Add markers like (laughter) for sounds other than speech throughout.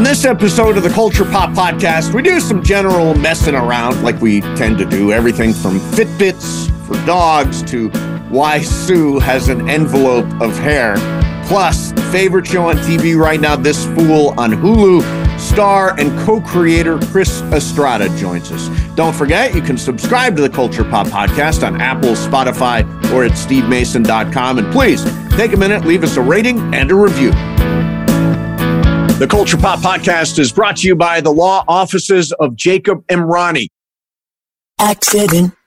On this episode of the Culture Pop Podcast, we do some general messing around like we tend to do. Everything from Fitbits for dogs to why Sue has an envelope of hair. Plus, favorite show on TV right now, This Fool on Hulu. Star and co creator Chris Estrada joins us. Don't forget, you can subscribe to the Culture Pop Podcast on Apple, Spotify, or at stevemason.com. And please take a minute, leave us a rating and a review. The Culture Pop Podcast is brought to you by the law offices of Jacob Emrani. Accident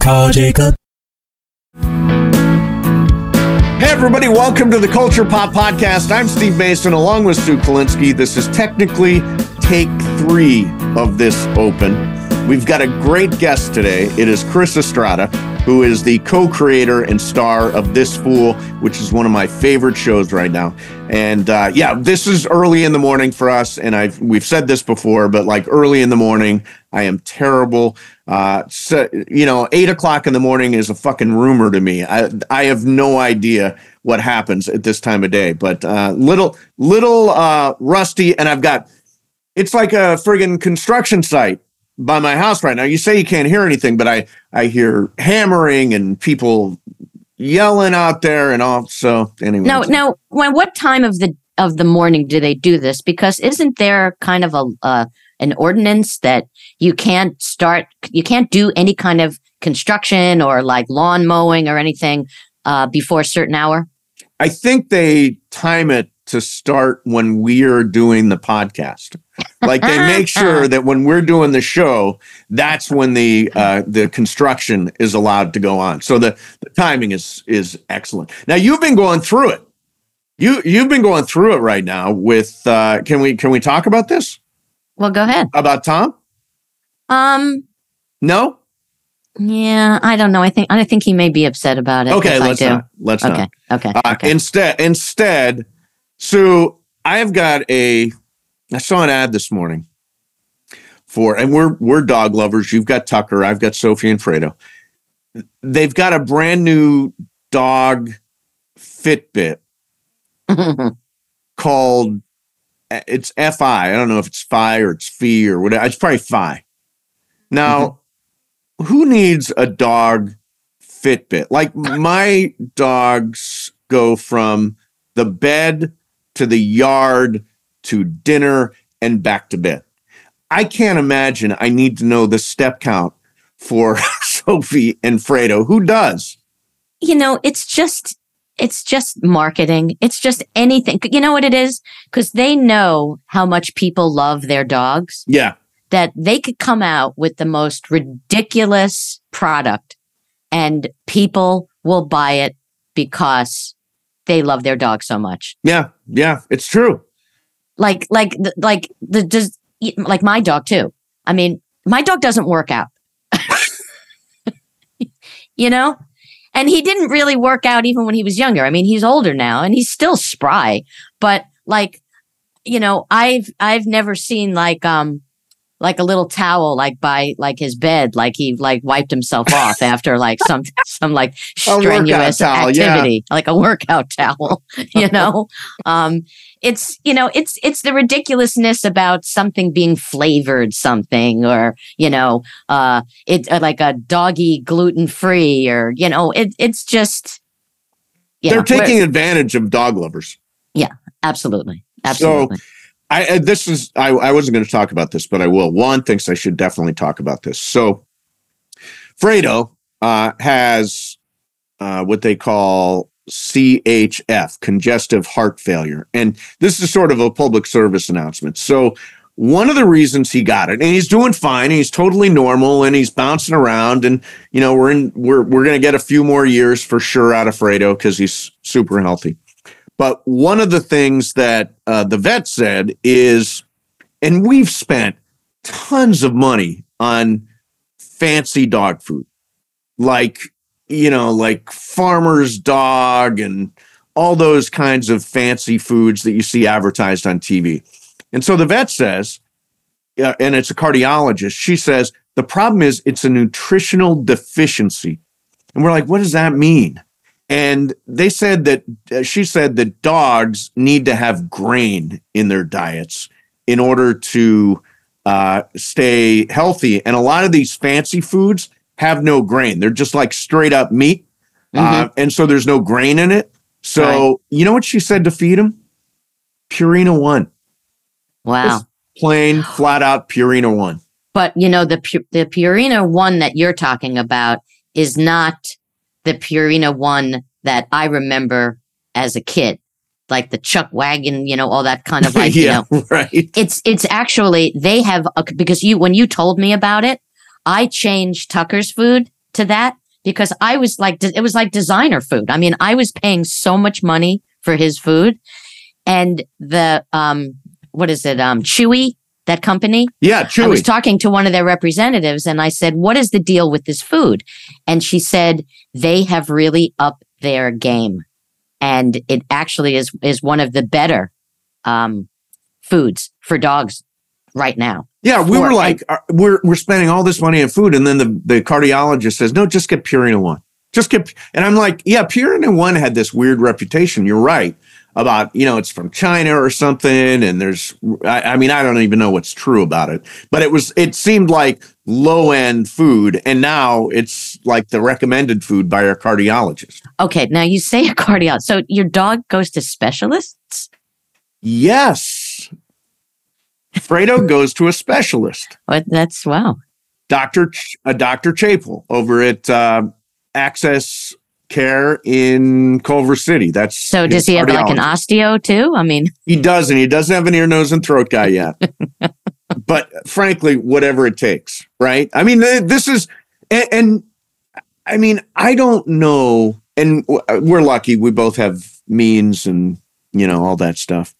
Call Jacob. Hey, everybody, welcome to the Culture Pop Podcast. I'm Steve Mason along with Sue Kolinsky. This is technically take three of this open. We've got a great guest today. It is Chris Estrada, who is the co creator and star of This Fool, which is one of my favorite shows right now. And uh, yeah, this is early in the morning for us. And I've, we've said this before, but like early in the morning, I am terrible. Uh, so, you know, eight o'clock in the morning is a fucking rumor to me. I, I have no idea what happens at this time of day, but uh, little, little uh, rusty. And I've got, it's like a friggin' construction site by my house right now. You say you can't hear anything, but I, I hear hammering and people yelling out there and all. So anyway. now no. When what time of the of the morning do they do this? Because isn't there kind of a uh, an ordinance that you can't start, you can't do any kind of construction or like lawn mowing or anything uh, before a certain hour? I think they time it to start when we're doing the podcast. Like they make (laughs) sure that when we're doing the show, that's when the uh, the construction is allowed to go on. So the, the timing is is excellent. Now you've been going through it. You you've been going through it right now with. Uh, can we can we talk about this? Well, go ahead. About Tom? Um. No. Yeah, I don't know. I think I think he may be upset about it. Okay, let's not. Let's okay, not. Okay. Uh, okay. Instead, instead, so I've got a. I saw an ad this morning for, and we're we're dog lovers. You've got Tucker. I've got Sophie and Fredo. They've got a brand new dog Fitbit (laughs) called it's FI. I don't know if it's Fi or it's Fee or whatever. It's probably Fi. Now, mm-hmm. who needs a dog Fitbit? Like my dogs go from the bed to the yard to dinner and back to bed. I can't imagine I need to know the step count for (laughs) Sophie and Fredo. Who does? You know, it's just it's just marketing. It's just anything. You know what it is? Because they know how much people love their dogs. Yeah. That they could come out with the most ridiculous product and people will buy it because they love their dog so much. Yeah. Yeah. It's true. Like, like, like the, does, like my dog too. I mean, my dog doesn't work out. (laughs) you know, and he didn't really work out even when he was younger. I mean, he's older now and he's still spry, but like, you know, I've, I've never seen like, um, like a little towel, like by like his bed, like he like wiped himself (laughs) off after like some some like strenuous towel, activity, yeah. like a workout (laughs) towel, you (laughs) know. um, it's you know it's it's the ridiculousness about something being flavored something or you know uh it uh, like a doggy gluten free or you know it it's just they're know, taking advantage of dog lovers yeah absolutely absolutely so I, this is I, I wasn't going to talk about this, but I will. Juan thinks I should definitely talk about this. So, Fredo uh, has uh, what they call CHF, congestive heart failure, and this is sort of a public service announcement. So, one of the reasons he got it, and he's doing fine, he's totally normal, and he's bouncing around, and you know we're in we're we're going to get a few more years for sure out of Fredo because he's super healthy. But one of the things that uh, the vet said is And we've spent tons of money on fancy dog food, like, you know, like farmer's dog and all those kinds of fancy foods that you see advertised on TV. And so the vet says, uh, and it's a cardiologist, she says, the problem is it's a nutritional deficiency. And we're like, what does that mean? And they said that uh, she said that dogs need to have grain in their diets in order to uh, stay healthy. And a lot of these fancy foods have no grain, they're just like straight up meat. Uh, and so there's no grain in it. So, Right. you know what she said to feed them? Purina One. Wow. Just plain, (gasps) flat out Purina One. But you know the the Purina one that you're talking about is not the Purina one that I remember as a kid, like the Chuck Wagon, you know, all that kind of (laughs) like you know. yeah, right. It's it's actually they have a, because you when you told me about it, I changed Tucker's food to that because I was like it was like designer food. I mean, I was paying so much money for his food, and the um what is it um Chewy that company Yeah, I was talking to one of their representatives and I said, What is the deal with this food? And she said, They have really upped their game. And it actually is is one of the better um, foods for dogs right now. yeah, we for- were like, uh, we're we're spending all this money on food, and then the the cardiologist says, no, just get Purina One. Just get, and I'm like, yeah, Purina One had this weird reputation. You're right about, you know, it's from China or something, and there's, I, I mean, I don't even know what's true about it, but it was, it seemed like low end food, and now it's like the recommended food by our cardiologist. Okay, now you say a cardiologist. So your dog goes to specialists? Yes, Fredo goes to a specialist. (laughs) What that's wow. Dr. Ch- uh, Dr. Chapel over at uh, Access Care in Culver City. That's So does he have like an osteo too? I mean, (laughs) He doesn't. He doesn't have an ear, nose, and throat guy yet. (laughs) but frankly, whatever it takes, right? I mean, this is, and, and I mean, I don't know. And we're lucky; we both have means and you know all that stuff.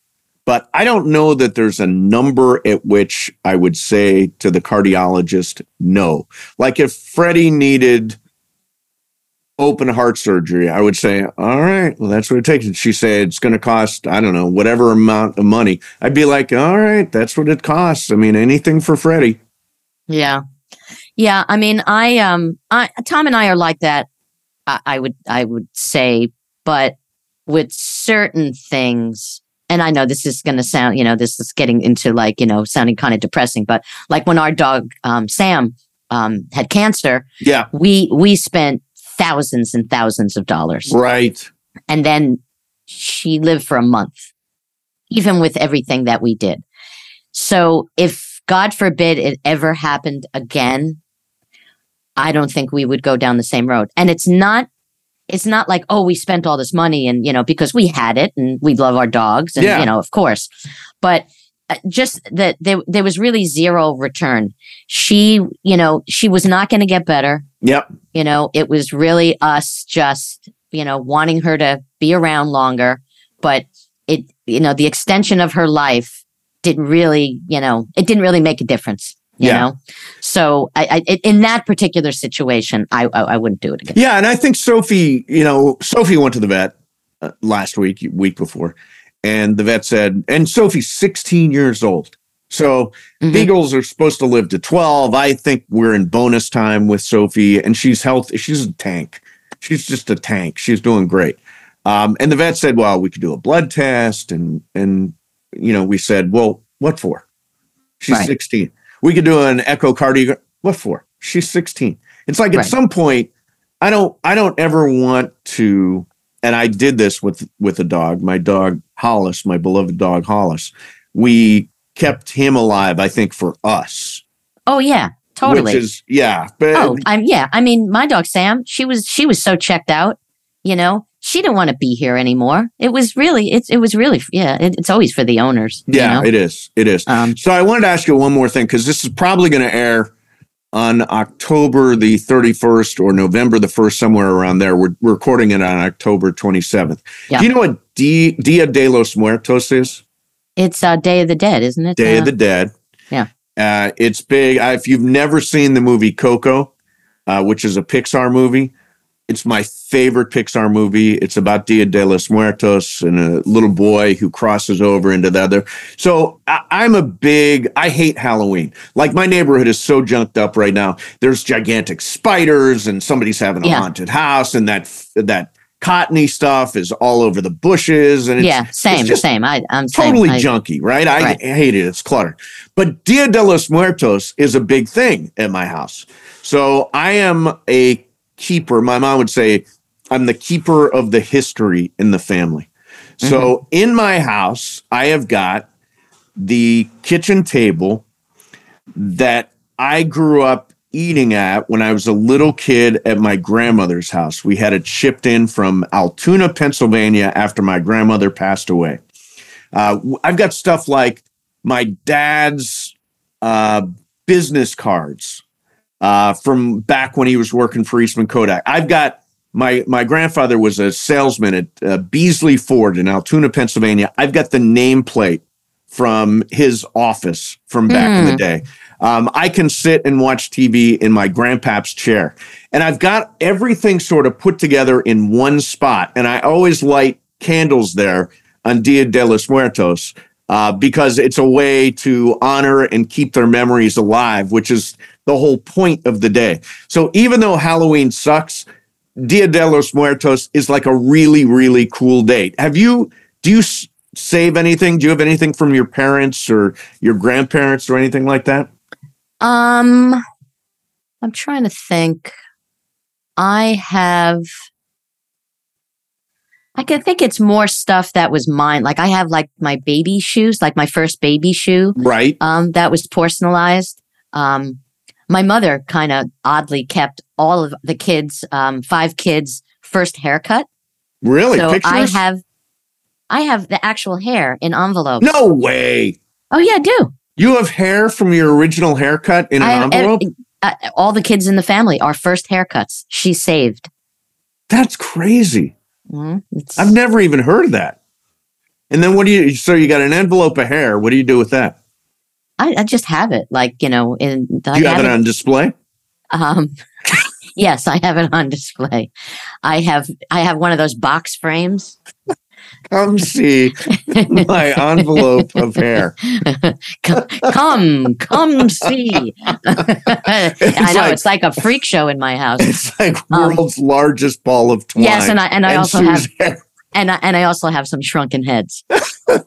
But I don't know that there's a number at which I would say to the cardiologist, no. Like if Freddie needed open heart surgery, I would say, all right, well, that's what it takes. And she said it's going to cost, I don't know, whatever amount of money. I'd be like, all right, that's what it costs. I mean, anything for Freddie. Yeah. Yeah. I mean, I, um, I, Tom and I are like that. I, I would, I would say, but with certain things, and I know this is going to sound, you know, this is getting into like, you know, sounding kind of depressing, but like when our dog, um, Sam, um, had cancer, Yeah, we, we spent thousands and thousands of dollars. right. And then she lived for a month, even with everything that we did. So if God forbid it ever happened again, I don't think we would go down the same road. And it's not, it's not like, oh, we spent all this money and, you know, because we had it and we love our dogs and, Yeah. you know, of course. But uh, just that there, there was really zero return. She, you know, she was not going to get better. Yep. You know, it was really us just, you know, wanting her to be around longer. But it, you know, the extension of her life didn't really, you know, it didn't really make a difference. You Yeah. know, so I, I, in that particular situation, I, I, I wouldn't do it again. Yeah, and I think Sophie, you know, Sophie went to the vet uh, last week, week before, and the vet said, and Sophie's 16 years old. So Mhm. beagles are supposed to live to 12. I think we're in bonus time with Sophie, and she's healthy. She's a tank. She's just a tank. She's doing great. Um, and the vet said, well, we could do a blood test, and and you know, we said, well, what for? She's Right. 16. We could do an echocardiogram. What for? She's 16. It's like at some point, I don't I don't ever want to and I did this with with a dog, my dog Hollis, my beloved dog Hollis. We kept him alive, I think, for us. Oh yeah, totally. Which is yeah. But oh, I'm yeah. I mean, my dog Sam, she was she was so checked out. You know, she didn't want to be here anymore. It was really, it, it was really, yeah. It, it's always for the owners. you yeah, know? it is. It is. Um, So I wanted to ask you one more thing because this is probably going to air on October the 31st or November the 1st, somewhere around there. We're, we're recording it on October 27th. Yeah. Do you know what Di- Dia de los Muertos is? It's uh, Day of the Dead, isn't it? Day Uh, of the Dead. yeah. Uh, it's big. Uh, if you've never seen the movie Coco, uh, which is a Pixar movie, it's my favorite Pixar movie. It's about Dia de los Muertos and a little boy who crosses over into the other. So I, I'm a big, I hate Halloween. Like my neighborhood is so junked up right now. There's gigantic spiders and somebody's having a Yeah. haunted house and that, that cottony stuff is all over the bushes. And it's, yeah, same, same. I, I'm same. totally I- junky, right? I Right. hate it. It's cluttered. But Dia de los Muertos is a big thing at my house. So I am a keeper. My mom would say, I'm the keeper of the history in the family. So Mm-hmm. in my house, I have got the kitchen table that I grew up eating at when I was a little kid at my grandmother's house. We had it shipped in from Altoona, Pennsylvania after my grandmother passed away. Uh, I've got stuff like my dad's uh, business cards uh, from back when he was working for Eastman Kodak. I've got my my grandfather was a salesman at uh, Beasley Ford in Altoona, Pennsylvania. I've got the nameplate from his office from back in the day. Um, I can sit and watch TV in my grandpap's chair, and I've got everything sort of put together in one spot. And I always light candles there on Dia de los Muertos uh, because it's a way to honor and keep their memories alive, which is the whole point of the day. So even though Halloween sucks, Dia de los Muertos is like a really, really cool date. Have you, do you save anything? Do you have anything from your parents or your grandparents or anything like that? Um, I'm trying to think. I have. I can think it's more stuff that was mine. Like I have like my baby shoes, like my first baby shoe. Right. Um, that was personalized. Um, my mother kind of oddly kept all of the kids, um, five kids' first haircut. Really? so Pictures? I have, I have the actual hair in envelopes. no way. Oh yeah, I do. You have hair from your original haircut in I an have envelope? ev- uh, all the kids in the family are first haircuts. She saved. That's crazy. Mhm. I've never even heard of that. And then what do you, so you got an envelope of hair. What do you do with that? I, I just have it, like you know, in Do I you have it on display? Um, (laughs) yes, I have it on display. I have I have one of those box frames. Come see my envelope of hair. (laughs) come, come, come see. (laughs) I know like- it's like a freak show in my house. It's like Um, world's largest ball of twine. Yes, and I and I also Sue's have (laughs) hair. and I, and I also have some shrunken heads.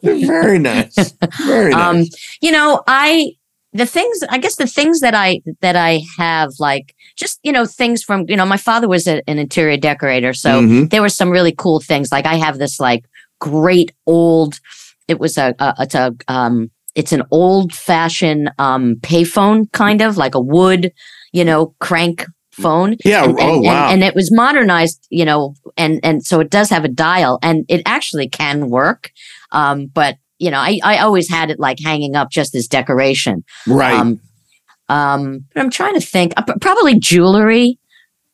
Very nice. Very nice. Um, you know, I the things I guess the things that I that I have like just you know things from you know my father was a, an interior decorator, so Mhm. there were some really cool things. Like I have this like great old. It was a, a it's a um it's an old fashioned um payphone kind of like a wood you know crank phone yeah. and, oh and- wow. and, and it was modernized you know and and so it does have a dial and it actually can work um but you know i i always had it like hanging up just as decoration right. um um but i'm trying to think uh, probably jewelry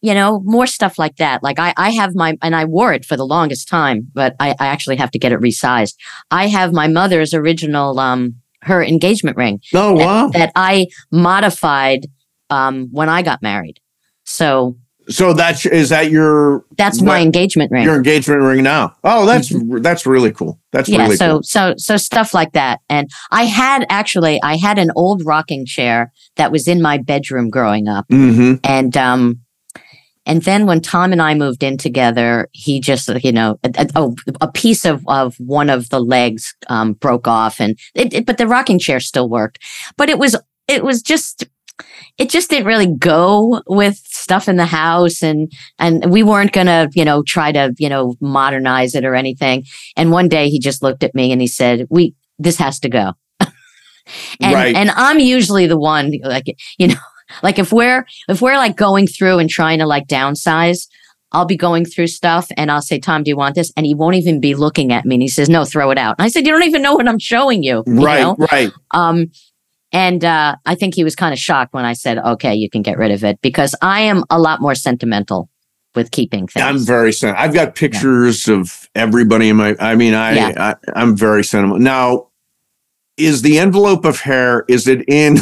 you know more stuff like that like i i have my and i wore it for the longest time but i i actually have to get it resized i have my mother's original um her engagement ring oh that- wow. that i modified um when i got married so so that's is that your that's my engagement ring. your engagement ring now? Oh, that's that's really cool. That's yeah, really so cool. so so stuff like that. And I had actually I had an old rocking chair that was in my bedroom growing up. hmm And um and then when Tom and I moved in together, he just you know a, a, oh, a piece of of one of the legs um broke off and it, it but the rocking chair still worked. But it was it was just it just didn't really go with stuff in the house and and we weren't gonna you know try to you know modernize it or anything and one day he just looked at me and he said we this has to go (laughs) and Right. and i'm usually the one like you know like if we're if we're like going through and trying to like downsize I'll be going through stuff and I'll say, Tom, do you want this? And he won't even be looking at me. And he says, no, throw it out. And I said, you don't even know what I'm showing you. you Right. know? Right. Um, and uh, I think he was kind of shocked when I said, "Okay, you can get rid of it," because I am a lot more sentimental with keeping things. I'm very sen- I've got pictures of everybody in my. I mean, I, Yeah. I I'm very sentimental. Now, is the envelope of hair is it in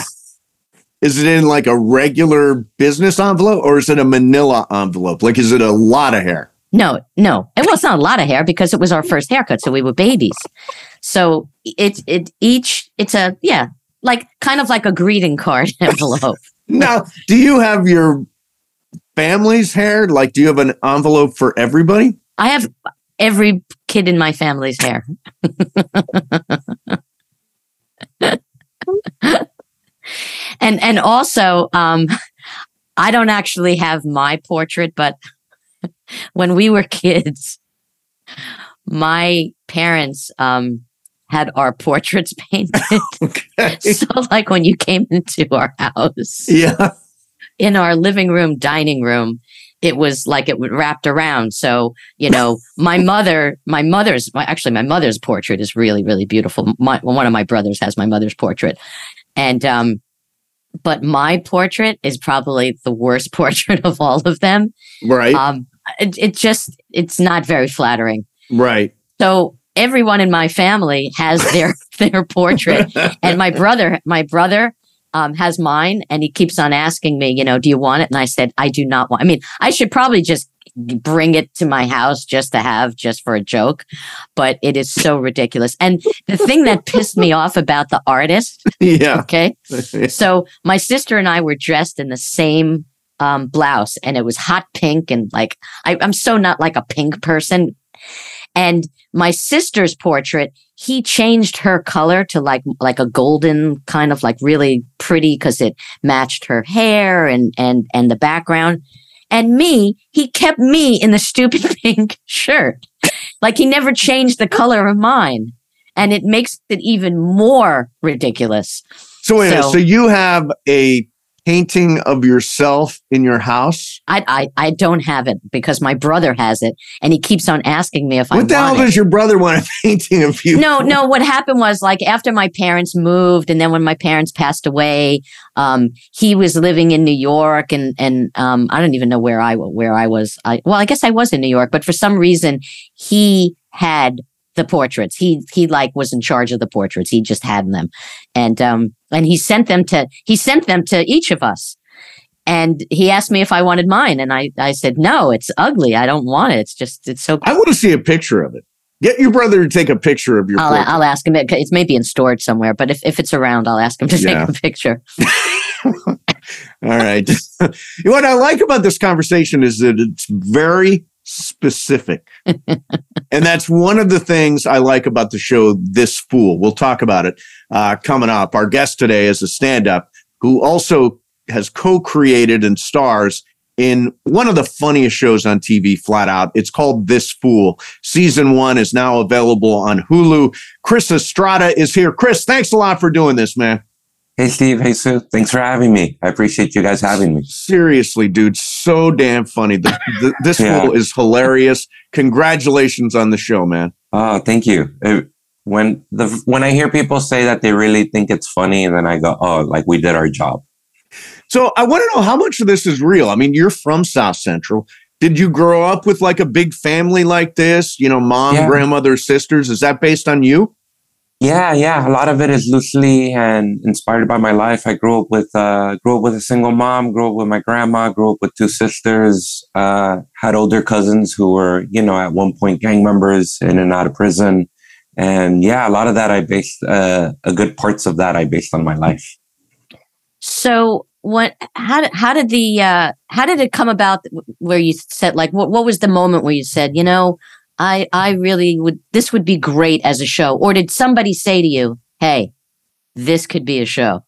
is it in like a regular business envelope or is it a manila envelope like is it a lot of hair No, no. It was not a lot of hair because it was our first haircut, so we were babies. So it's it each it's a yeah, like kind of like a greeting card (laughs) envelope. now do you have your family's hair like do you have an envelope for everybody I have every kid in my family's hair. (laughs) and and also um (laughs) I don't actually have my portrait, but (laughs) when we were kids, my parents um had our portraits (laughs) painted. okay so like when you came into our house yeah in our living room, dining room, it was like it wrapped around. So, you know, my mother, my mother's, my, actually, my mother's portrait is really, really beautiful. My, one of my brothers has my mother's portrait. And, um, but my portrait is probably the worst (laughs) portrait of all of them. right Um, it, it just, it's not very flattering. right So everyone in my family has their, (laughs) their portrait and my brother, my brother um, has mine, and he keeps on asking me, you know, do you want it? And I said, I do not want. I mean, I should probably just bring it to my house just to have, just for a joke, but it is so ridiculous. And the thing that pissed me off about the artist, (laughs) yeah okay, (laughs) so my sister and I were dressed in the same um, blouse, and it was hot pink, and like I, I'm so not like a pink person. And my sister's portrait, he changed her color to like like a golden kind of like really pretty because it matched her hair and and and the background. And me, he kept me in the stupid (laughs) pink shirt. Like he never changed the color of mine. And it makes it even more ridiculous. so wait So- so you have a painting of yourself in your house I, I I don't have it because my brother has it, and he keeps on asking me if I what the hell want it. does your brother want a (laughs) painting of you no, no. What happened was like after my parents moved, and then when my parents passed away, um, he was living in New York, and and um, I don't even know where I where I was. I well, I guess I was in New York, but for some reason he had the portraits. He he like was in charge of the portraits. He just had them, and um and he sent them to he sent them to each of us. And he asked me if I wanted mine, and I I said no, it's ugly. I don't want it. It's just it's so I want to see a picture of it. Get your brother to take a picture of your I'll, portrait. I'll ask him. It- It's maybe in storage somewhere, but if, if it's around, I'll ask him to Yeah. take a picture. (laughs) All right. (laughs) what I like about this conversation is that it's very specific. (laughs) and that's one of the things I like about the show, This Fool. We'll talk about it uh, coming up. Our guest today is a stand up who also has co created and stars in one of the funniest shows on TV, flat out. It's called This Fool. Season one is now available on Hulu. Chris Estrada is here. Chris, thanks a lot for doing this, man. Hey, Steve. Hey, Sue. Thanks for having me. I appreciate you guys having me. Seriously, dude, so damn funny. The, the, this Yeah. fool is hilarious. Congratulations on the show, man. Oh, thank you. Uh, when the when I hear people say that they really think it's funny, and then I go, "Oh, like we did our job." So I want to know how much of this is real. I mean, you're from South Central. Did you grow up with like a big family like this? You know, mom, Yeah. grandmother, sisters. Is that based on you? Yeah, yeah. A lot of it is loosely and inspired by my life. I grew up with uh, grew up with a single mom. Grew up with my grandma. Grew up with two sisters. Uh, had older cousins who were, you know, at one point gang members in and out of prison. And yeah, a lot of that I based uh, a good parts of that I based on my life. So what? How did how did the uh, how did it come about where you said like what what was the moment where you said you know I I really would this would be great as a show or did somebody say to you hey this could be a show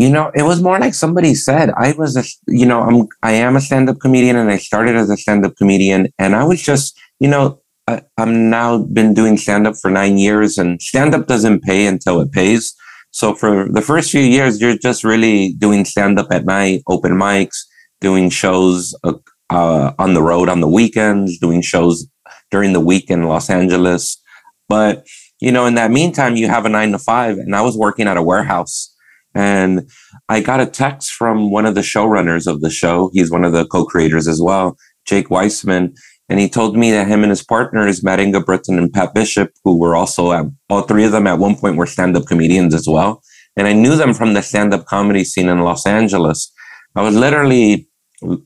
You know, it was more like somebody said. I was a, you know, I'm, I am a stand-up comedian, and I started as a stand-up comedian, and I was just, you know, I, I'm now been doing stand-up for nine years, and stand-up doesn't pay until it pays. So for the first few years, you're just really doing stand-up at night, open mics, doing shows uh, uh, on the road on the weekends, doing shows during the week in Los Angeles. But you know, in that meantime, you have a nine to five, and I was working at a warehouse. And I got a text from one of the showrunners of the show. He's one of the co-creators as well, Jake Weisman. And he told me that him and his partners, Matt Ingebretson and Pat Bishop, who were also at, all three of them at one point were stand-up comedians as well. And I knew them from the stand-up comedy scene in Los Angeles. I was literally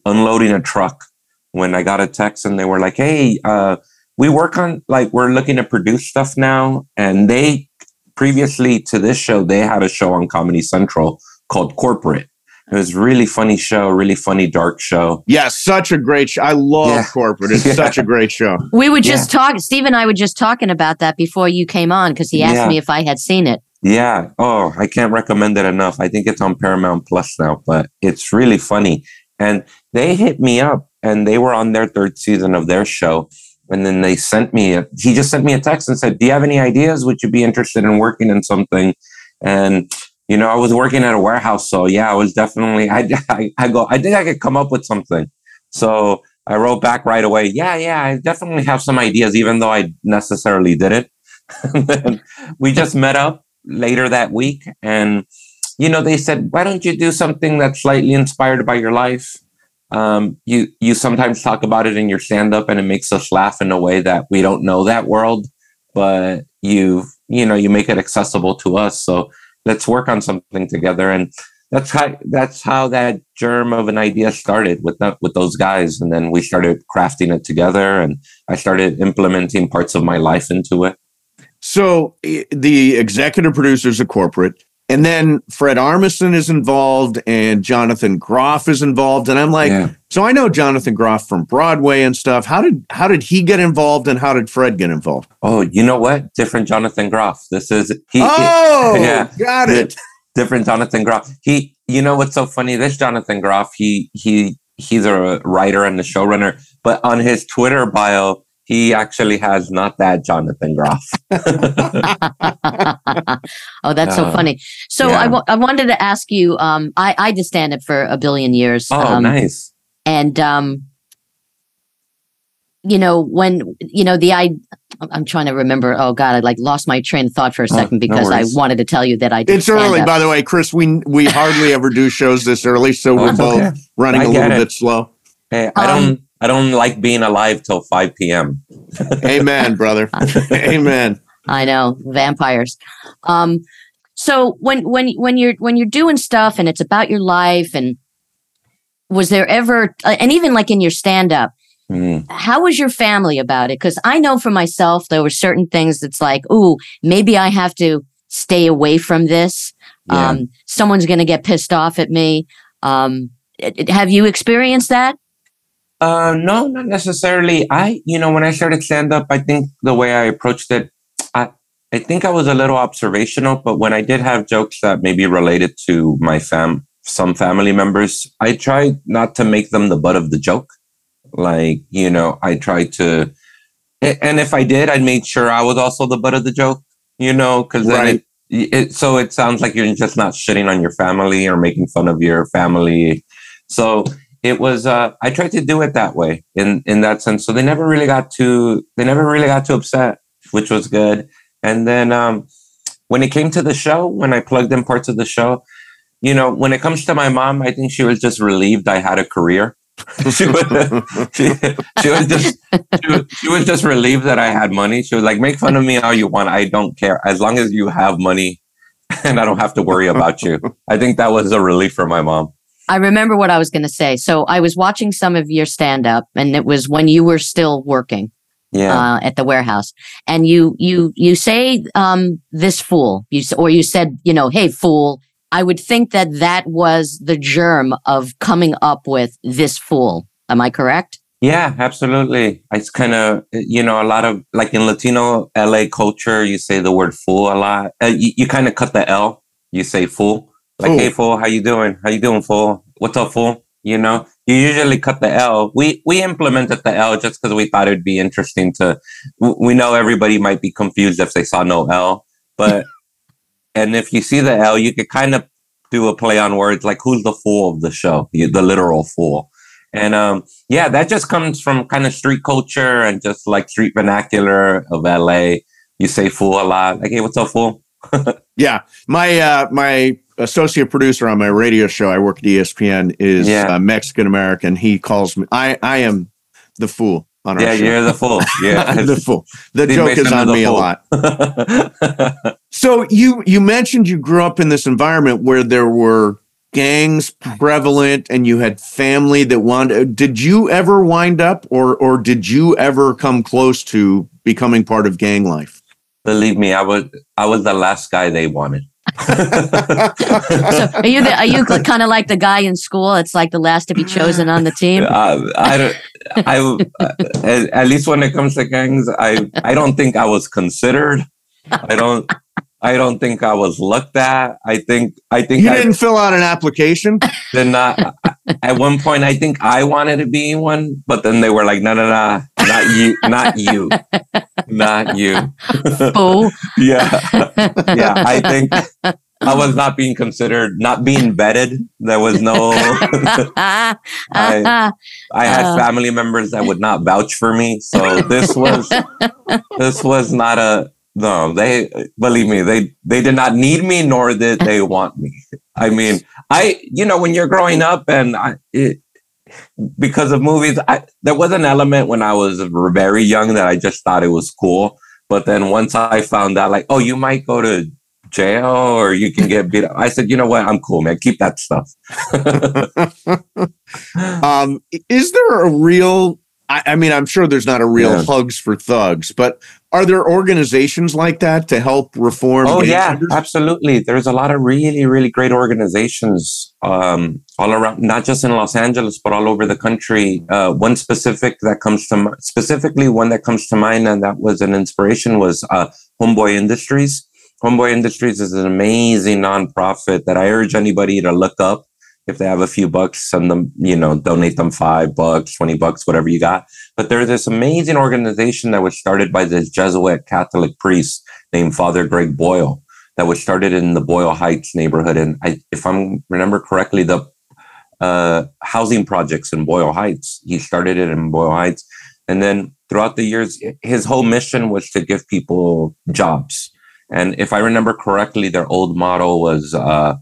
unloading a truck when I got a text and they were like, Hey, uh, we work on like we're looking to produce stuff now. And they previously to this show, they had a show on Comedy Central called Corporate. It was really funny show, really funny dark show. Yeah, such a great show. I love Yeah. corporate. It's Yeah. (laughs) such a great show. We were just talking. Steve and I were just talking about that before you came on because he asked Yeah. me if I had seen it. Yeah. Oh, I can't recommend it enough. I think it's on Paramount Plus now, but it's really funny. And they hit me up and they were on their third season of their show. And then they sent me, a, he just sent me a text and said, Do you have any ideas? Would you be interested in working in something? And, you know, I was working at a warehouse. So yeah, I was definitely, I, (laughs) I, I go, I think I could come up with something. So I wrote back right away. Yeah, yeah, I definitely have some ideas, even though I necessarily did it. (laughs) and then we just met up later that week and you know they said why don't you do something that's slightly inspired by your life um, you you sometimes talk about it in your stand up and it makes us laugh in a way that we don't know that world but you you know you make it accessible to us. So let's work on something together. And that's how that's how that germ of an idea started with that with those guys. And then we started crafting it together and i started implementing parts of my life into it. So the executive producers of corporate, and then Fred Armisen is involved, and Jonathan Groff is involved, and I'm like, yeah so I know Jonathan Groff from Broadway and stuff. How did how did he get involved, and how did Fred get involved? oh you know what different jonathan groff this is he, he- oh, (laughs) yeah. got it. different Jonathan Groff. He, you know what's so funny? This Jonathan Groff, he he he's a writer and a showrunner, but on his Twitter bio, he actually has not that Jonathan Groff. (laughs) oh, that's so Uh, funny. So I yeah. wa- I wanted to ask you. Um, I I did stand up for a billion years. oh, um, nice. and um you know when you know the i i'm trying to remember oh god i like lost my train of thought for a Oh, second no because i wanted to tell you that i did It's early, stand-up. by the way, Chris. We we hardly ever do shows this early, so Oh, we're both okay. running I a little it. bit slow. Hey, I Um, don't I don't like being alive till five p.m. (laughs) Amen, brother. Amen. (laughs) i know vampires um so when when when you're when you're doing stuff and it's about your life and was there ever uh, and even like in your stand up Mm, how was your family about it? Because I know for myself, there were certain things that's like, ooh, maybe I have to stay away from this. yeah. Um, someone's going to get pissed off at me. Um, it- it- have you experienced that? Uh, no, not necessarily. I, you know, when I started stand up, I think the way I approached it, I, I think I was a little observational, but when I did have jokes that maybe related to my fam, some family members, I tried not to make them the butt of the joke. Like, you know, I tried to, and if I did, I made sure I was also the butt of the joke, you know, cause then Right. it, it, so it sounds like you're just not shitting on your family or making fun of your family. So it was uh I tried to do it that way in in that sense. So they never really got too they never really got too upset, which was good. And then um when it came to the show, when I plugged in parts of the show, you know, when it comes to my mom, I think she was just relieved I had a career. (laughs) she, was, she, she was just she was, she was just relieved that I had money. She was like, make fun of me all you want. I don't care. As long as you have money (laughs) and I don't have to worry about you. I think that was a relief for my mom. I remember what I was going to say. So I was watching some of your stand up, and it was when you were still working Yeah. uh, at the warehouse, and you you you say um, this fool, you or you said you know, hey fool. I would think that that was the germ of coming up with this fool. Am I correct? Yeah, absolutely. It's kind of, you know, a lot of like in Latino LA culture, you say the word fool a lot. Uh, you you kind of cut the L. You say fool. Like, Fool. hey, fool, how you doing? How you doing, fool? What's up, fool? You know, you usually cut the L. We we implemented the L just because we thought it'd be interesting to. We know everybody might be confused if they saw no L, but (laughs) and if you see the L, you could kind of do a play on words like who's the fool of the show, the literal fool. And um, yeah, that just comes from kind of street culture and just like street vernacular of LA. You say fool a lot, like, hey, what's up, fool? (laughs) Yeah, my uh, my associate producer on my radio show, I work at ESPN, is Yeah. uh, Mexican American. He calls me. I I am the fool. on our Yeah, show. you're the fool. (laughs) Yeah. the fool. The (laughs) joke is on me a lot. (laughs) So you you mentioned you grew up in this environment where there were gangs prevalent and you had family that wanted did you ever wind up or or did you ever come close to becoming part of gang life? Believe me, I was I was the last guy they wanted. (laughs) So are you the, are you kind of like the guy in school? It's like the last to be chosen on the team. Uh, I don't. I at, at least when it comes to gangs, I I don't think I was considered. I don't. I don't think I was looked at. I think. I think You I didn't fill out an application? (laughs) did not. At one point, I think I wanted to be one, but then they were like, "No, no, no, not you, not you, not you." (laughs) Fool. yeah, (laughs) yeah. I think I was not being considered, not being vetted. There was no. I had Uh. family members that would not vouch for me, so this was this was not a no. They believe me, they they did not need me, nor did they (laughs) want me. I mean, I you know when you're growing up and I. It, because of movies, I, there was an element when I was very young that I just thought it was cool. But then once I found out, like, oh, you might go to jail or you can get beat up, I said, you know what? I'm cool, man. Keep that stuff. (laughs) (laughs) Um, is there a real? I, I mean, I'm sure there's not a real Yeah. hugs for thugs, but are there organizations like that to help reform? Oh yeah, absolutely. There's a lot of really, really great organizations um, all around, not just in Los Angeles, but all over the country. Uh, one specific that comes to specifically one that comes to mind, and that was an inspiration was uh, Homeboy Industries. Homeboy Industries is an amazing nonprofit that I urge anybody to look up. If they have a few bucks, send them, you know, donate them five bucks, 20 bucks, whatever you got. But there's this amazing organization that was started by this Jesuit Catholic priest named Father Greg Boyle that was started in the Boyle Heights neighborhood. And I, if I remember correctly, the uh, housing projects in Boyle Heights, he started it in Boyle Heights. And then throughout the years, his whole mission was to give people jobs. And if I remember correctly, their old motto was uh,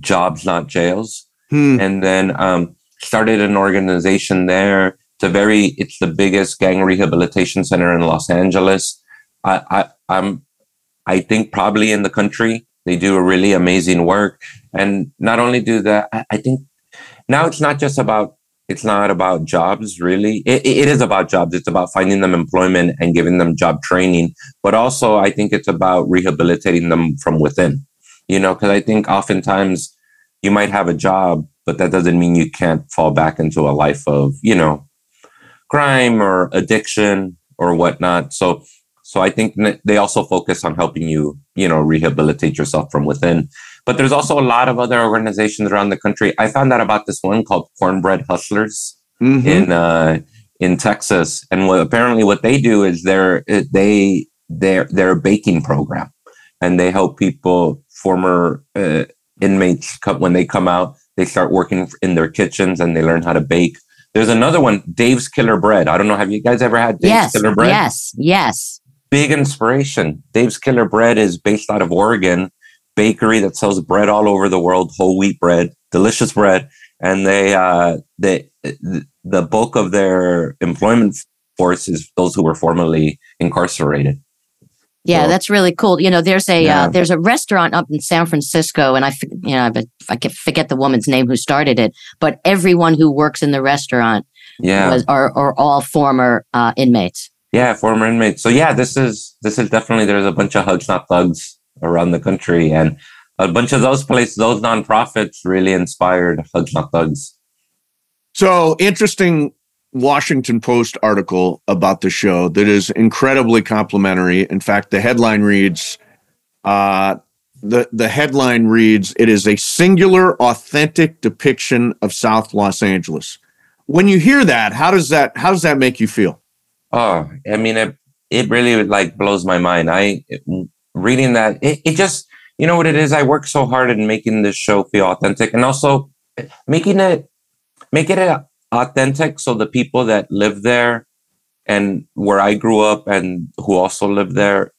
jobs, not jails Hmm. and then um, started an organization there. It's a very, it's the biggest gang rehabilitation center in Los Angeles. I, I, I'm, I think probably in the country. They do a really amazing work, and not only do that, I, I think now it's not just about. It's not about jobs, really. It, it is about jobs. It's about finding them employment and giving them job training. But also, I think it's about rehabilitating them from within. You know, because I think oftentimes you might have a job, but that doesn't mean you can't fall back into a life of, you know, crime or addiction or whatnot. So, so I think they also focus on helping you, you know, rehabilitate yourself from within. But there's also a lot of other organizations around the country. I found out about this one called Cornbread Hustlers Mhm. in uh, in Texas, and what apparently what they do is they're they they're they're a baking program, and they help people former uh, inmates come, when they come out, they start working in their kitchens and they learn how to bake. There's another one, Dave's Killer Bread. I don't know. Have you guys ever had Dave's yes. Killer Bread? Yes. Yes. Big inspiration. Dave's Killer Bread is based out of Oregon, bakery that sells bread all over the world, whole wheat bread, delicious bread, and they uh, they the bulk of their employment force is those who were formerly incarcerated. Yeah, So- that's really cool. You know, there's a Yeah. uh, there's a restaurant up in San Francisco, and I f- you know but I can forget the woman's name who started it, but everyone who works in the restaurant Yeah, was are, are all former uh, inmates. yeah, former inmates. So yeah, this is this is definitely there's a bunch of hugs not thugs around the country, and a bunch of those places, those nonprofits, really inspired hugs not thugs. So interesting Washington Post article about the show that is incredibly complimentary. In fact, the headline reads, uh, the, the headline reads, it is a singular, authentic depiction of South Los Angeles. When you hear that, how does that how does that make you feel? Oh, I mean, it it really like blows my mind. I reading that, it, it just you know what it is. I work so hard in making this show feel authentic, and also making it making it authentic so the people that live there and where I grew up and who also live there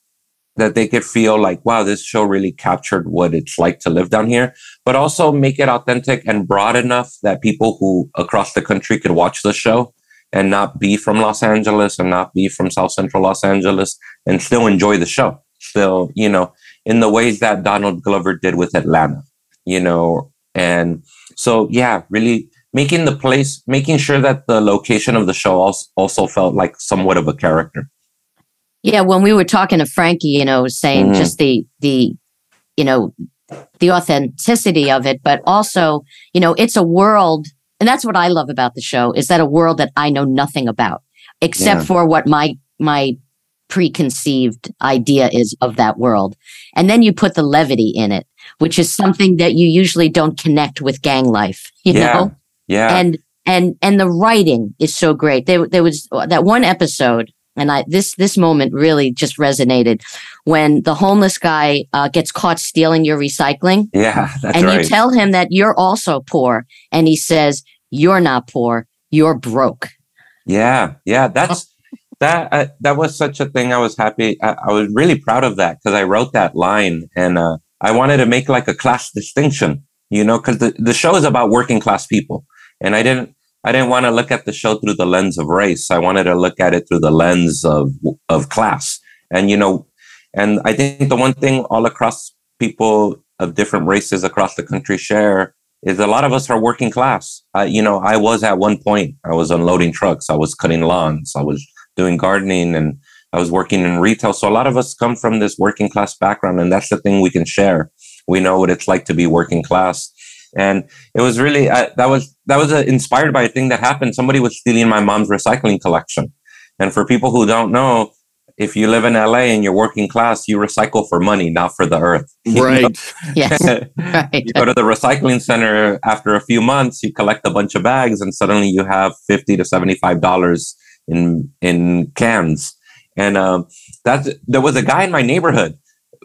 that they could feel like wow this show really captured what it's like to live down here but also make it authentic and broad enough that people who across the country could watch the show and not be from Los Angeles and not be from South Central Los Angeles and still enjoy the show. Still, you know, in the ways that Donald Glover did with Atlanta, you know, and so yeah, really making the place, making sure that the location of the show also, also felt like somewhat of a character. Yeah, when we were talking to Frankie, you know, saying Mhm. just the the you know the authenticity of it, but also, you know, it's a world and that's what I love about the show is that a world that I know nothing about except Yeah. for what my my preconceived idea is of that world. And then you put the levity in it, which is something that you usually don't connect with gang life, (laughs) you Yeah. know? Yeah. and and and the writing is so great there there was that one episode and i this this moment really just resonated when the homeless guy uh, gets caught stealing your recycling yeah. That's and right. you tell him that you're also poor and he says you're not poor you're broke Yeah, yeah, that's (laughs) that. Uh, that was such a thing. I was happy. I, I was really proud of that because I wrote that line, and uh, I wanted to make like a class distinction. You know, because the, the show is about working class people, and I didn't. I didn't want to look at the show through the lens of race. I wanted to look at it through the lens of of class. And you know, and I think the one thing all across people of different races across the country share is a lot of us are working class. Uh, you know, I was at one point, I was unloading trucks, I was cutting lawns, I was doing gardening, and I was working in retail. So a lot of us come from this working class background, and that's the thing we can share. We know what it's like to be working class. And it was really uh, that was that was uh, inspired by a thing that happened. Somebody was stealing my mom's recycling collection, and for people who don't know, if you live in LA and you're working class, you recycle for money, not for the earth. You (laughs) know? Right. yes (laughs) right you go to the recycling center after a few months you collect a bunch of bags and suddenly you have 50 to 75 dollars in in cans and um that's there was a guy in my neighborhood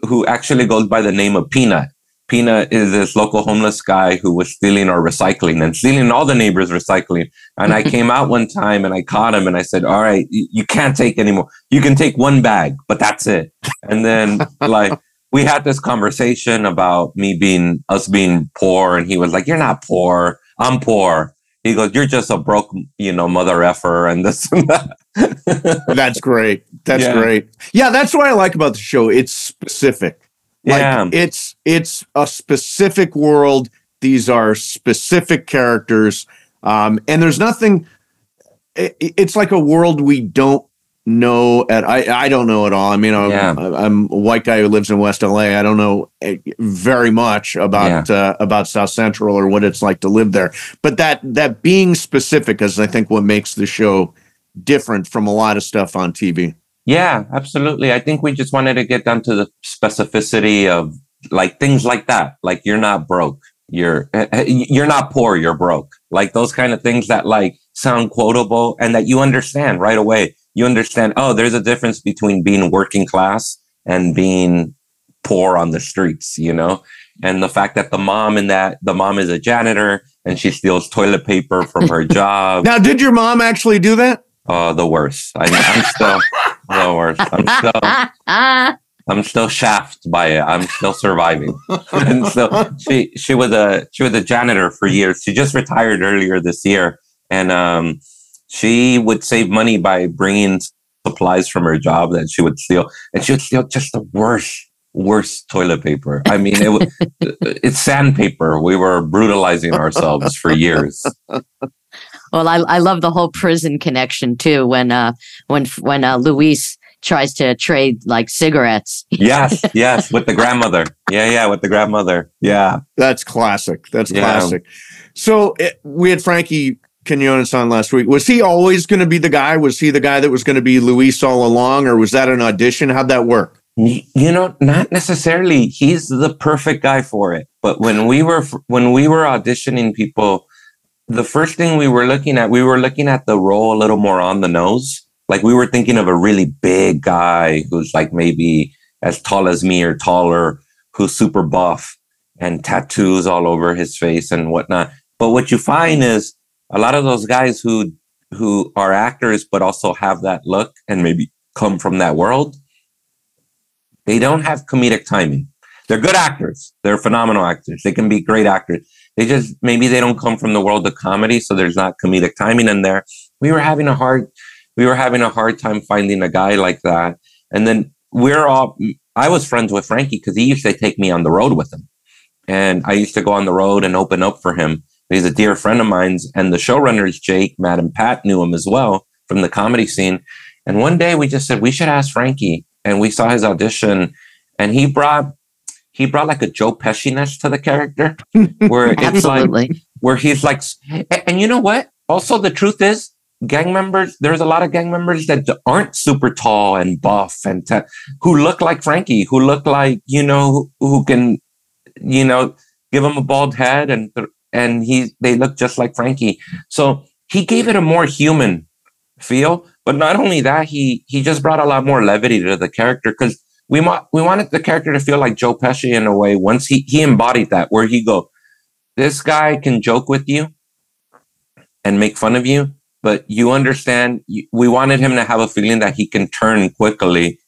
who actually goes by the name of peanut peanut is this local homeless guy who was stealing our recycling and stealing all the neighbors recycling and i (laughs) came out one time and i caught him and i said all right you, you can't take anymore you can take one bag but that's it and then (laughs) like we had this conversation about me being us being poor and he was like you're not poor i'm poor he goes you're just a broke you know mother effer and this and that That's great. That's Yeah. great. Yeah, that's what I like about the show. It's specific. Like yeah it's it's a specific world. These are specific characters. Um, and there's nothing i- i- it's like a world we don't know at I, I don't know at all. I mean I'm, Yeah. I'm a white guy who lives in West LA. I don't know eh, very much about uh, about South Central or what it's like to live there. But that that being specific is I think what makes the show different from a lot of stuff on TV. Yeah, absolutely. I think we just wanted to get down to the specificity of like things like that. Like you're not broke. You're eh, eh, you're not poor. You're broke. Like those kind of things that like sound quotable and that you understand right away. You understand. Oh, there's a difference between being working class and being poor on the streets. You know, and the fact that the mom in that the mom is a janitor and she steals toilet paper from her (laughs) job. Now, did your mom actually do that? Oh, the worst. I, I'm still worst. I'm still. (laughs) I'm still shafted by it. I'm still surviving. (laughs) and so she she was a she was a janitor for years. She just retired earlier this year, and um, she would save money by bringing supplies from her job that she would steal, and she would steal just the worst worst toilet paper. I mean, it was (laughs) it's sandpaper. We were brutalizing ourselves for years. Well I, I love the whole prison connection too when uh when when uh luis tries to trade like cigarettes (laughs) Yes, yes, with the grandmother. Yeah, yeah, with the grandmother. Yeah. That's classic. That's Yeah. classic. So it, we had Frankie Quinones on last week. Was he always going to be the guy? Was he the guy that was going to be Luis all along, or was that an audition? How'd that work? You know not necessarily he's the perfect guy for it but when we were when we were auditioning people the first thing we were looking at we were looking at the role a little more on the nose like we were thinking of a really big guy who's like maybe as tall as me or taller who's super buff and tattoos all over his face and whatnot but what you find is a lot of those guys who who are actors but also have that look and maybe come from that world they don't have comedic timing. They're good actors. They're phenomenal actors. They can be great actors. They just maybe they don't come from the world of comedy, so there's not comedic timing in there. we were having a hard we were having a hard time finding a guy like that. And then we're all I was friends with Frankie because he used to take me on the road with him. And I used to go on the road and open up for him. He's a dear friend of mine's. And the showrunners, Jake, Matt, and Pat, knew him as well from the comedy scene. And one day we just said, we should ask Frankie. And we saw his audition and he brought he brought like a Joe Pesci-ness to the character, (laughs) where it's like Absolutely. where he's like, and, you know what? Also, the truth is, gang members. There's a lot of gang members that aren't super tall and buff and te- who look like Frankie, who look like you know who, who can, you know, give him a bald head and and he they look just like Frankie. So he gave it a more human feel. But not only that, he he just brought a lot more levity to the character because we want we wanted the character to feel like Joe Pesci in a way. Once he he embodied that, where he go, this guy can joke with you and make fun of you, but you understand. We wanted him to have a feeling that he can turn quickly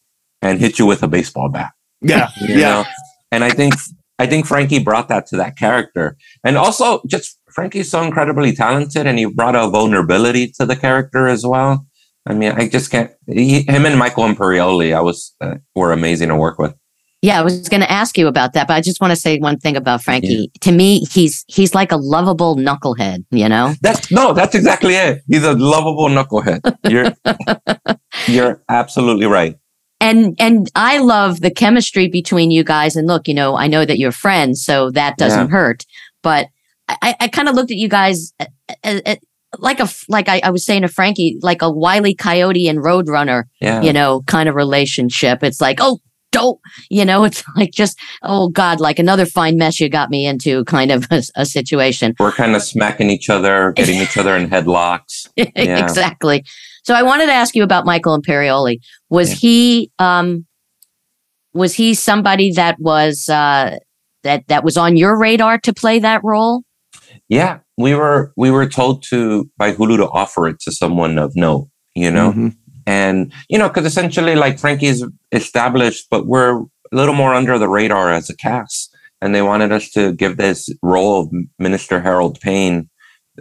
and hit you with a baseball bat. Yeah. (laughs) You yeah. know? And I think I think Frankie brought that to that character. And also just Frankie's so incredibly talented and he brought a vulnerability to the character as well. I mean, I just can't he, him and Michael Imperioli, I was uh, were amazing to work with. Yeah, I was going to ask you about that, but I just want to say one thing about Frankie. To me, he's he's like a lovable knucklehead, you know? That's no, that's exactly it. He's a lovable knucklehead. You're (laughs) you're absolutely right. And and I love the chemistry between you guys. And look, you know, I know that you're friends, so that doesn't hurt. But I, I kind of looked at you guys uh, uh, uh, like a like I, I was saying to Frankie, like a wily coyote and roadrunner, Yeah. you know, kind of relationship. It's like, oh, don't, you know, (laughs) it's like just, oh God, like another fine mess you got me into, kind of a, a situation. We're kind of smacking each other, getting each other in headlocks. Yeah. (laughs) exactly. So I wanted to ask you about Michael Imperioli. Was Yeah. he um was he somebody that was uh that that was on your radar to play that role? Yeah, we were we were told to by Hulu to offer it to someone of note, you know, Mhm. and you know, because essentially, like Frankie's established, but we're a little more under the radar as a cast, and they wanted us to give this role of Minister Harold Payne,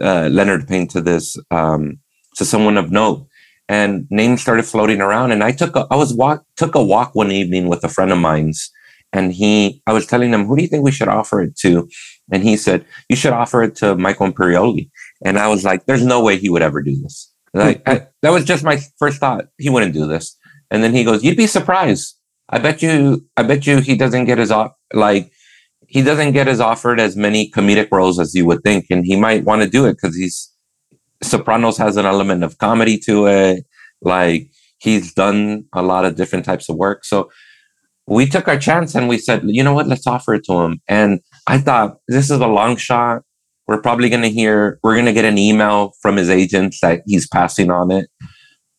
uh, Leonard Payne, to this um, to someone of note, and names started floating around, and I took a, I was walk took a walk one evening with a friend of mine's, and he I was telling him, who do you think we should offer it to? And he said, you should offer it to Michael Imperioli. And I was like, there's no way he would ever do this. Like, hmm. I, that was just my first thought. He wouldn't do this. And then he goes, you'd be surprised. I bet you, I bet you he doesn't get his, off like, he doesn't get as offered as many comedic roles as you would think. And he might want to do it because he's, Sopranos has an element of comedy to it. Like, he's done a lot of different types of work. So we took our chance and we said, you know what, let's offer it to him. And I thought this is a long shot. We're probably going to hear, we're going to get an email from his agents that he's passing on it.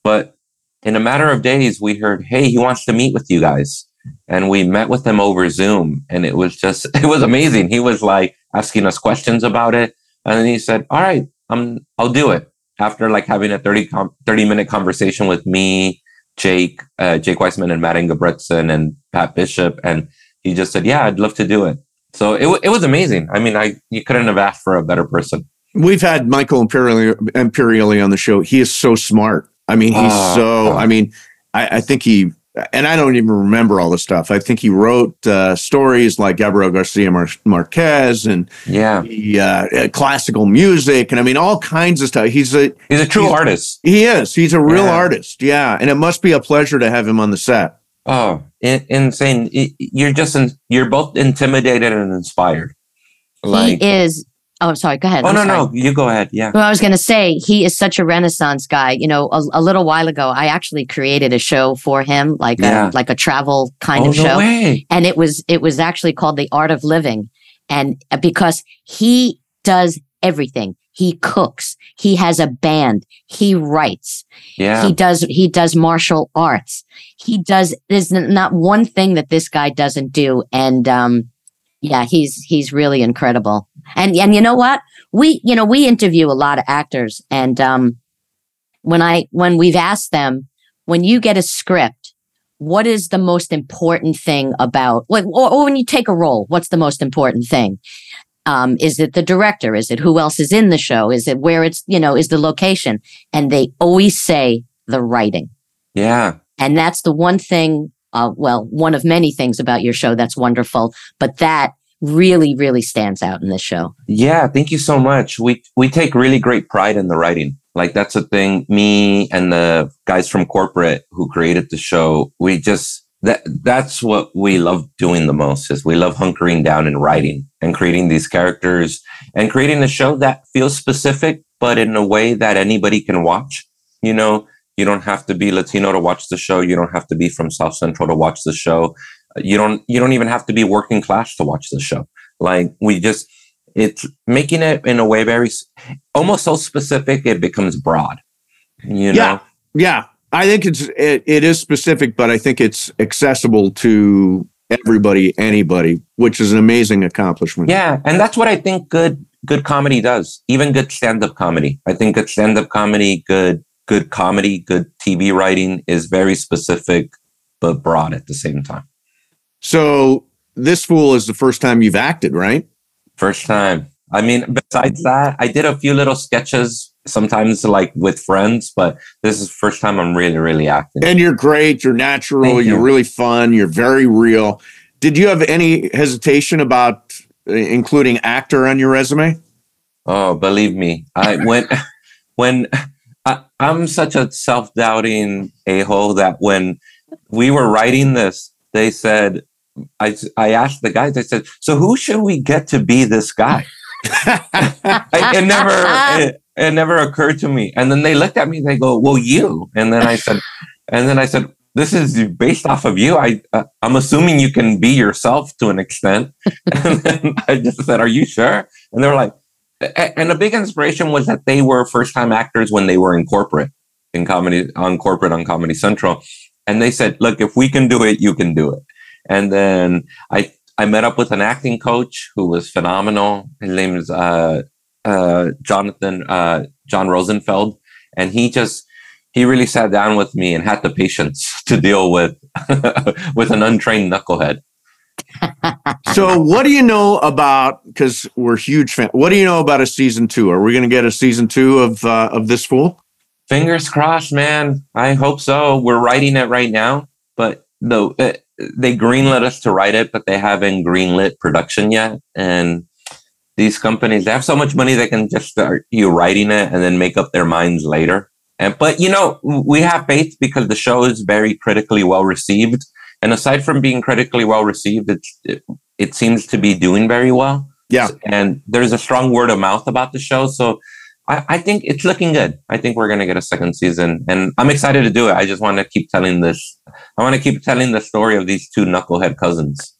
But in a matter of days, we heard, hey, he wants to meet with you guys. And we met with him over Zoom. And it was just, (laughs) it was amazing. He was like asking us questions about it. And then he said, all right, um, I'll do it. After like having a 30, com- 30 minute conversation with me, Jake, uh, Jake Weisman and Matt Ingebretson and Pat Bishop. And he just said, yeah, I'd love to do it. So it, wa- it was amazing. I mean, I you couldn't have asked for a better person. We've had Michael Imperioli, Imperioli on the show. He is so smart. I mean, he's Oh, so. I mean, I, I think he, and I don't even remember all the stuff. I think he wrote uh, stories like Gabriel Garcia Mar- Marquez and Yeah, he, uh, uh, classical music, and I mean all kinds of stuff. He's a he's a true He's- artist. he is. He's a real Yeah. artist. Yeah, and it must be a pleasure to have him on the set. Oh, in, insane! You're just in, you're both intimidated and inspired. Like, he is Oh, sorry. Go ahead. oh I'm no, sorry. no, you go ahead. Yeah. Well, I was going to say he is such a renaissance guy. You know, a, a little while ago, I actually created a show for him, like Yeah. a like a travel kind oh of no show, way! and it was it was actually called The Art of Living, and uh, because he does everything, he cooks, he has a band, he writes, Yeah, he does he does martial arts, he does. There's not one thing that this guy doesn't do, and um, yeah, he's he's really incredible. And and you know what? We you know we interview a lot of actors, and um, when I when we've asked them, when you get a script, what is the most important thing about like or, or when you take a role, what's the most important thing? Um, is it the director? Is it who else is in the show? Is it where it's, you know, is the location? And they always say the writing. Yeah. And that's the one thing, uh, well, one of many things about your show that's wonderful, but that really, really stands out in this show. Yeah. Thank you so much. We, we take really great pride in the writing. Like that's a thing. Me and the guys from corporate who created the show, we just, that that's what we love doing the most is we love hunkering down and writing and creating these characters and creating a show that feels specific but in a way that anybody can watch. You know you don't have to be latino to watch the show. You don't have to be from south central to watch the show. You don't you don't even have to be working class to watch the show. Like we just it's making it in a way very almost so specific it becomes broad. You know? Yeah yeah I think it's it, it is specific, but I think it's accessible to everybody, anybody, which is an amazing accomplishment. Yeah, and that's what I think good good comedy does. Even good stand up comedy. I think good stand up comedy, good good comedy, good TV writing is very specific but broad at the same time. So this fool is the first time you've acted, right? First time. I mean, besides that, I did a few little sketches sometimes like with friends, but this is the first time I'm really, really acting. And you're great. You're natural. Thank you're you. really fun. You're very real. Did you have any hesitation about uh, including actor on your resume? Oh, believe me, I when (laughs) when I, I'm such a self doubting a hole that when we were writing this, they said, I I asked the guys, I said, so who should we get to be this guy? (laughs) (laughs) I, it never it, it never occurred to me. And then they looked at me, and they go, well, you. And then I said, (laughs) and then I said, this is based off of you. I, uh, I'm assuming you can be yourself to an extent. (laughs) and then I just said, are you sure? And they're like, and a big inspiration was that they were first time actors when they were in corporate, in comedy, on corporate on Comedy Central. And they said, look, if we can do it, you can do it. And then I, I met up with an acting coach who was phenomenal. His name is uh, uh, Jonathan uh, John Rosenfeld, and he just he really sat down with me and had the patience (laughs) to deal with (laughs) with an untrained knucklehead. (laughs) so, what do you know about? Because we're huge fan. What do you know about a season two? Are we going to get a season two of uh, of this fool? Fingers crossed, man. I hope so. We're writing it right now, but the uh, they greenlit us to write it, but they haven't greenlit production yet, and these companies they have so much money they can just start you writing it and then make up their minds later. And but you know we have faith because the show is very critically well received, and aside from being critically well received, it's it, it seems to be doing very well. Yeah, and there's a strong word of mouth about the show, so. I, I think it's looking good. I think we're going to get a second season, and I'm excited to do it. I just want to keep telling this. I want to keep telling the story of these two knucklehead cousins.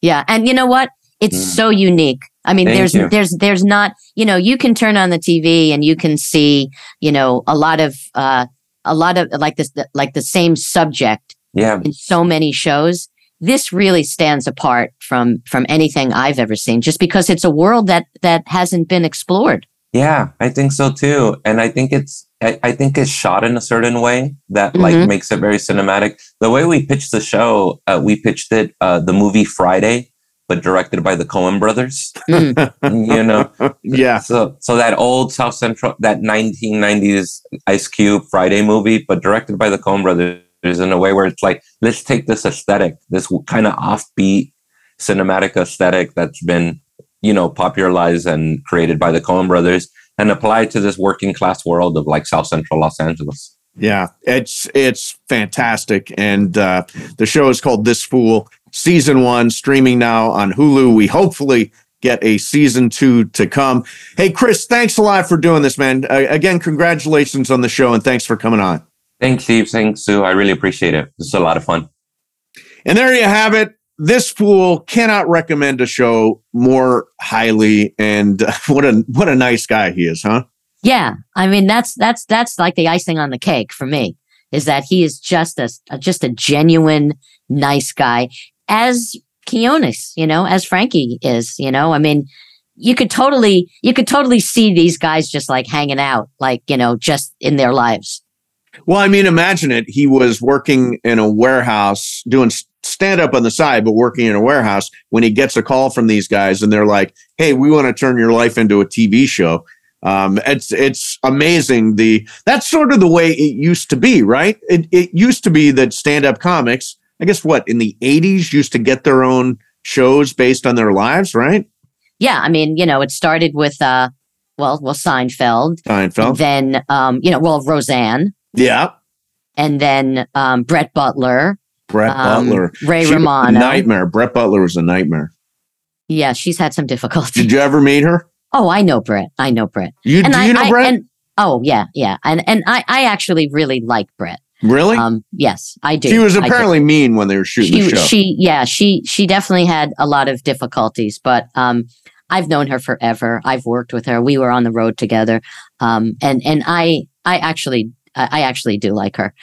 Yeah, and you know what? It's mm. so unique I mean, Thank there's you. there's there's not you know you can turn on the TV and you can see you know a lot of uh, a lot of like this like the same subject yeah in so many shows. This really stands apart from from anything I've ever seen, just because it's a world that that hasn't been explored. Yeah, I think so too, and I think it's I, I think it's shot in a certain way that mm-hmm. like makes it very cinematic. The way we pitched the show, uh, we pitched it uh, the movie Friday but directed by the Coen brothers. Mm. (laughs) you know, yeah. So, so that old South Central, that 1990s Ice Cube Friday movie, but directed by the Coen brothers in a way where it's like, let's take this aesthetic, this kind of offbeat cinematic aesthetic that's been, you know, popularized and created by the Coen brothers, and apply it to this working class world of like South Central Los Angeles. Yeah, it's it's fantastic, and uh, the show is called This Fool season one streaming now on Hulu. We hopefully get a season two to come. Hey, Chris, thanks a lot for doing this, man. Uh, again, congratulations on the show and thanks for coming on. Thanks, Steve. Thanks, Sue. I really appreciate it. It's a lot of fun. And there you have it. This fool cannot recommend a show more highly. And uh, (laughs) what a what a nice guy he is, huh? Yeah, I mean that's that's that's like the icing on the cake for me. Is that he is just a just a genuine nice guy as Quinones, you know, as Frankie is, you know, I mean, you could totally, you could totally see these guys just like hanging out, like, you know, just in their lives. Well, I mean, imagine it. He was working in a warehouse doing stand up on the side, but working in a warehouse when he gets a call from these guys and they're like, Hey, we want to turn your life into a TV show. Um, it's it's amazing. The that's sort of the way it used to be, right? It it used to be that stand up comics, I guess, what in the '80s used to get their own shows based on their lives, right? Yeah, I mean, you know, it started with uh, well, well, Seinfeld, Seinfeld, then um, you know, well, Roseanne, yeah, and then um, Brett Butler, Brett um, Butler, Ray She was a Romano. nightmare. Brett Butler was a nightmare. Yeah, she's had some difficulty. Did you ever meet her? Oh, I know Brett. I know Brett. You And do I, you know I- Brett? and oh yeah, yeah, and and I I actually really like Brett. Really? Um, yes, I do. she was apparently mean when they were shooting she the show. she yeah she she definitely had a lot of difficulties, but um, I've known her forever. I've worked with her. We were on the road together, um, and and I I actually I I actually do like her.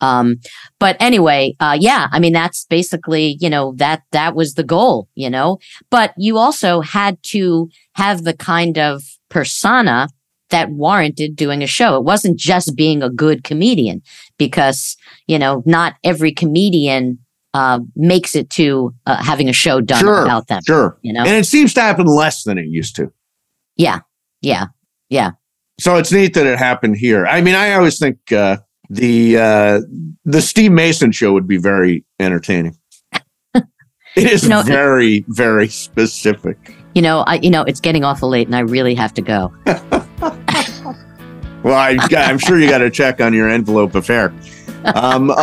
Um, but anyway, uh, yeah, I mean that's basically you know that that was the goal, you know. But you also had to have the kind of persona that warranted doing a show. It wasn't just being a good comedian because you know not every comedian uh, makes it to uh, having a show done Sure. about them. sure. You know, And it seems to happen less than it used to. yeah, yeah, yeah. So it's neat that it happened here. I mean, I always think uh, the uh, the Steve Mason show would be very entertaining. it is (laughs) You know, very, very specific. You know, I you know it's getting awful late, and I really have to go. (laughs) (laughs) Well, I, I'm sure you got to check on your envelope affair. Um, (laughs)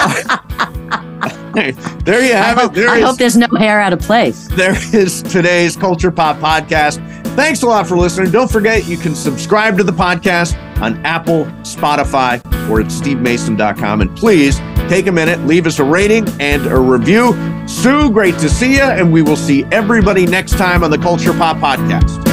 there you I have hope, it. There I is- hope there's no hair out of place. there is today's Culture Pop podcast. Thanks a lot for listening. Don't forget you can subscribe to the podcast on Apple, Spotify, or at stevemason.com. And please take a minute, leave us a rating and a review. Sue, great to see you. And we will see everybody next time on the Culture Pop podcast.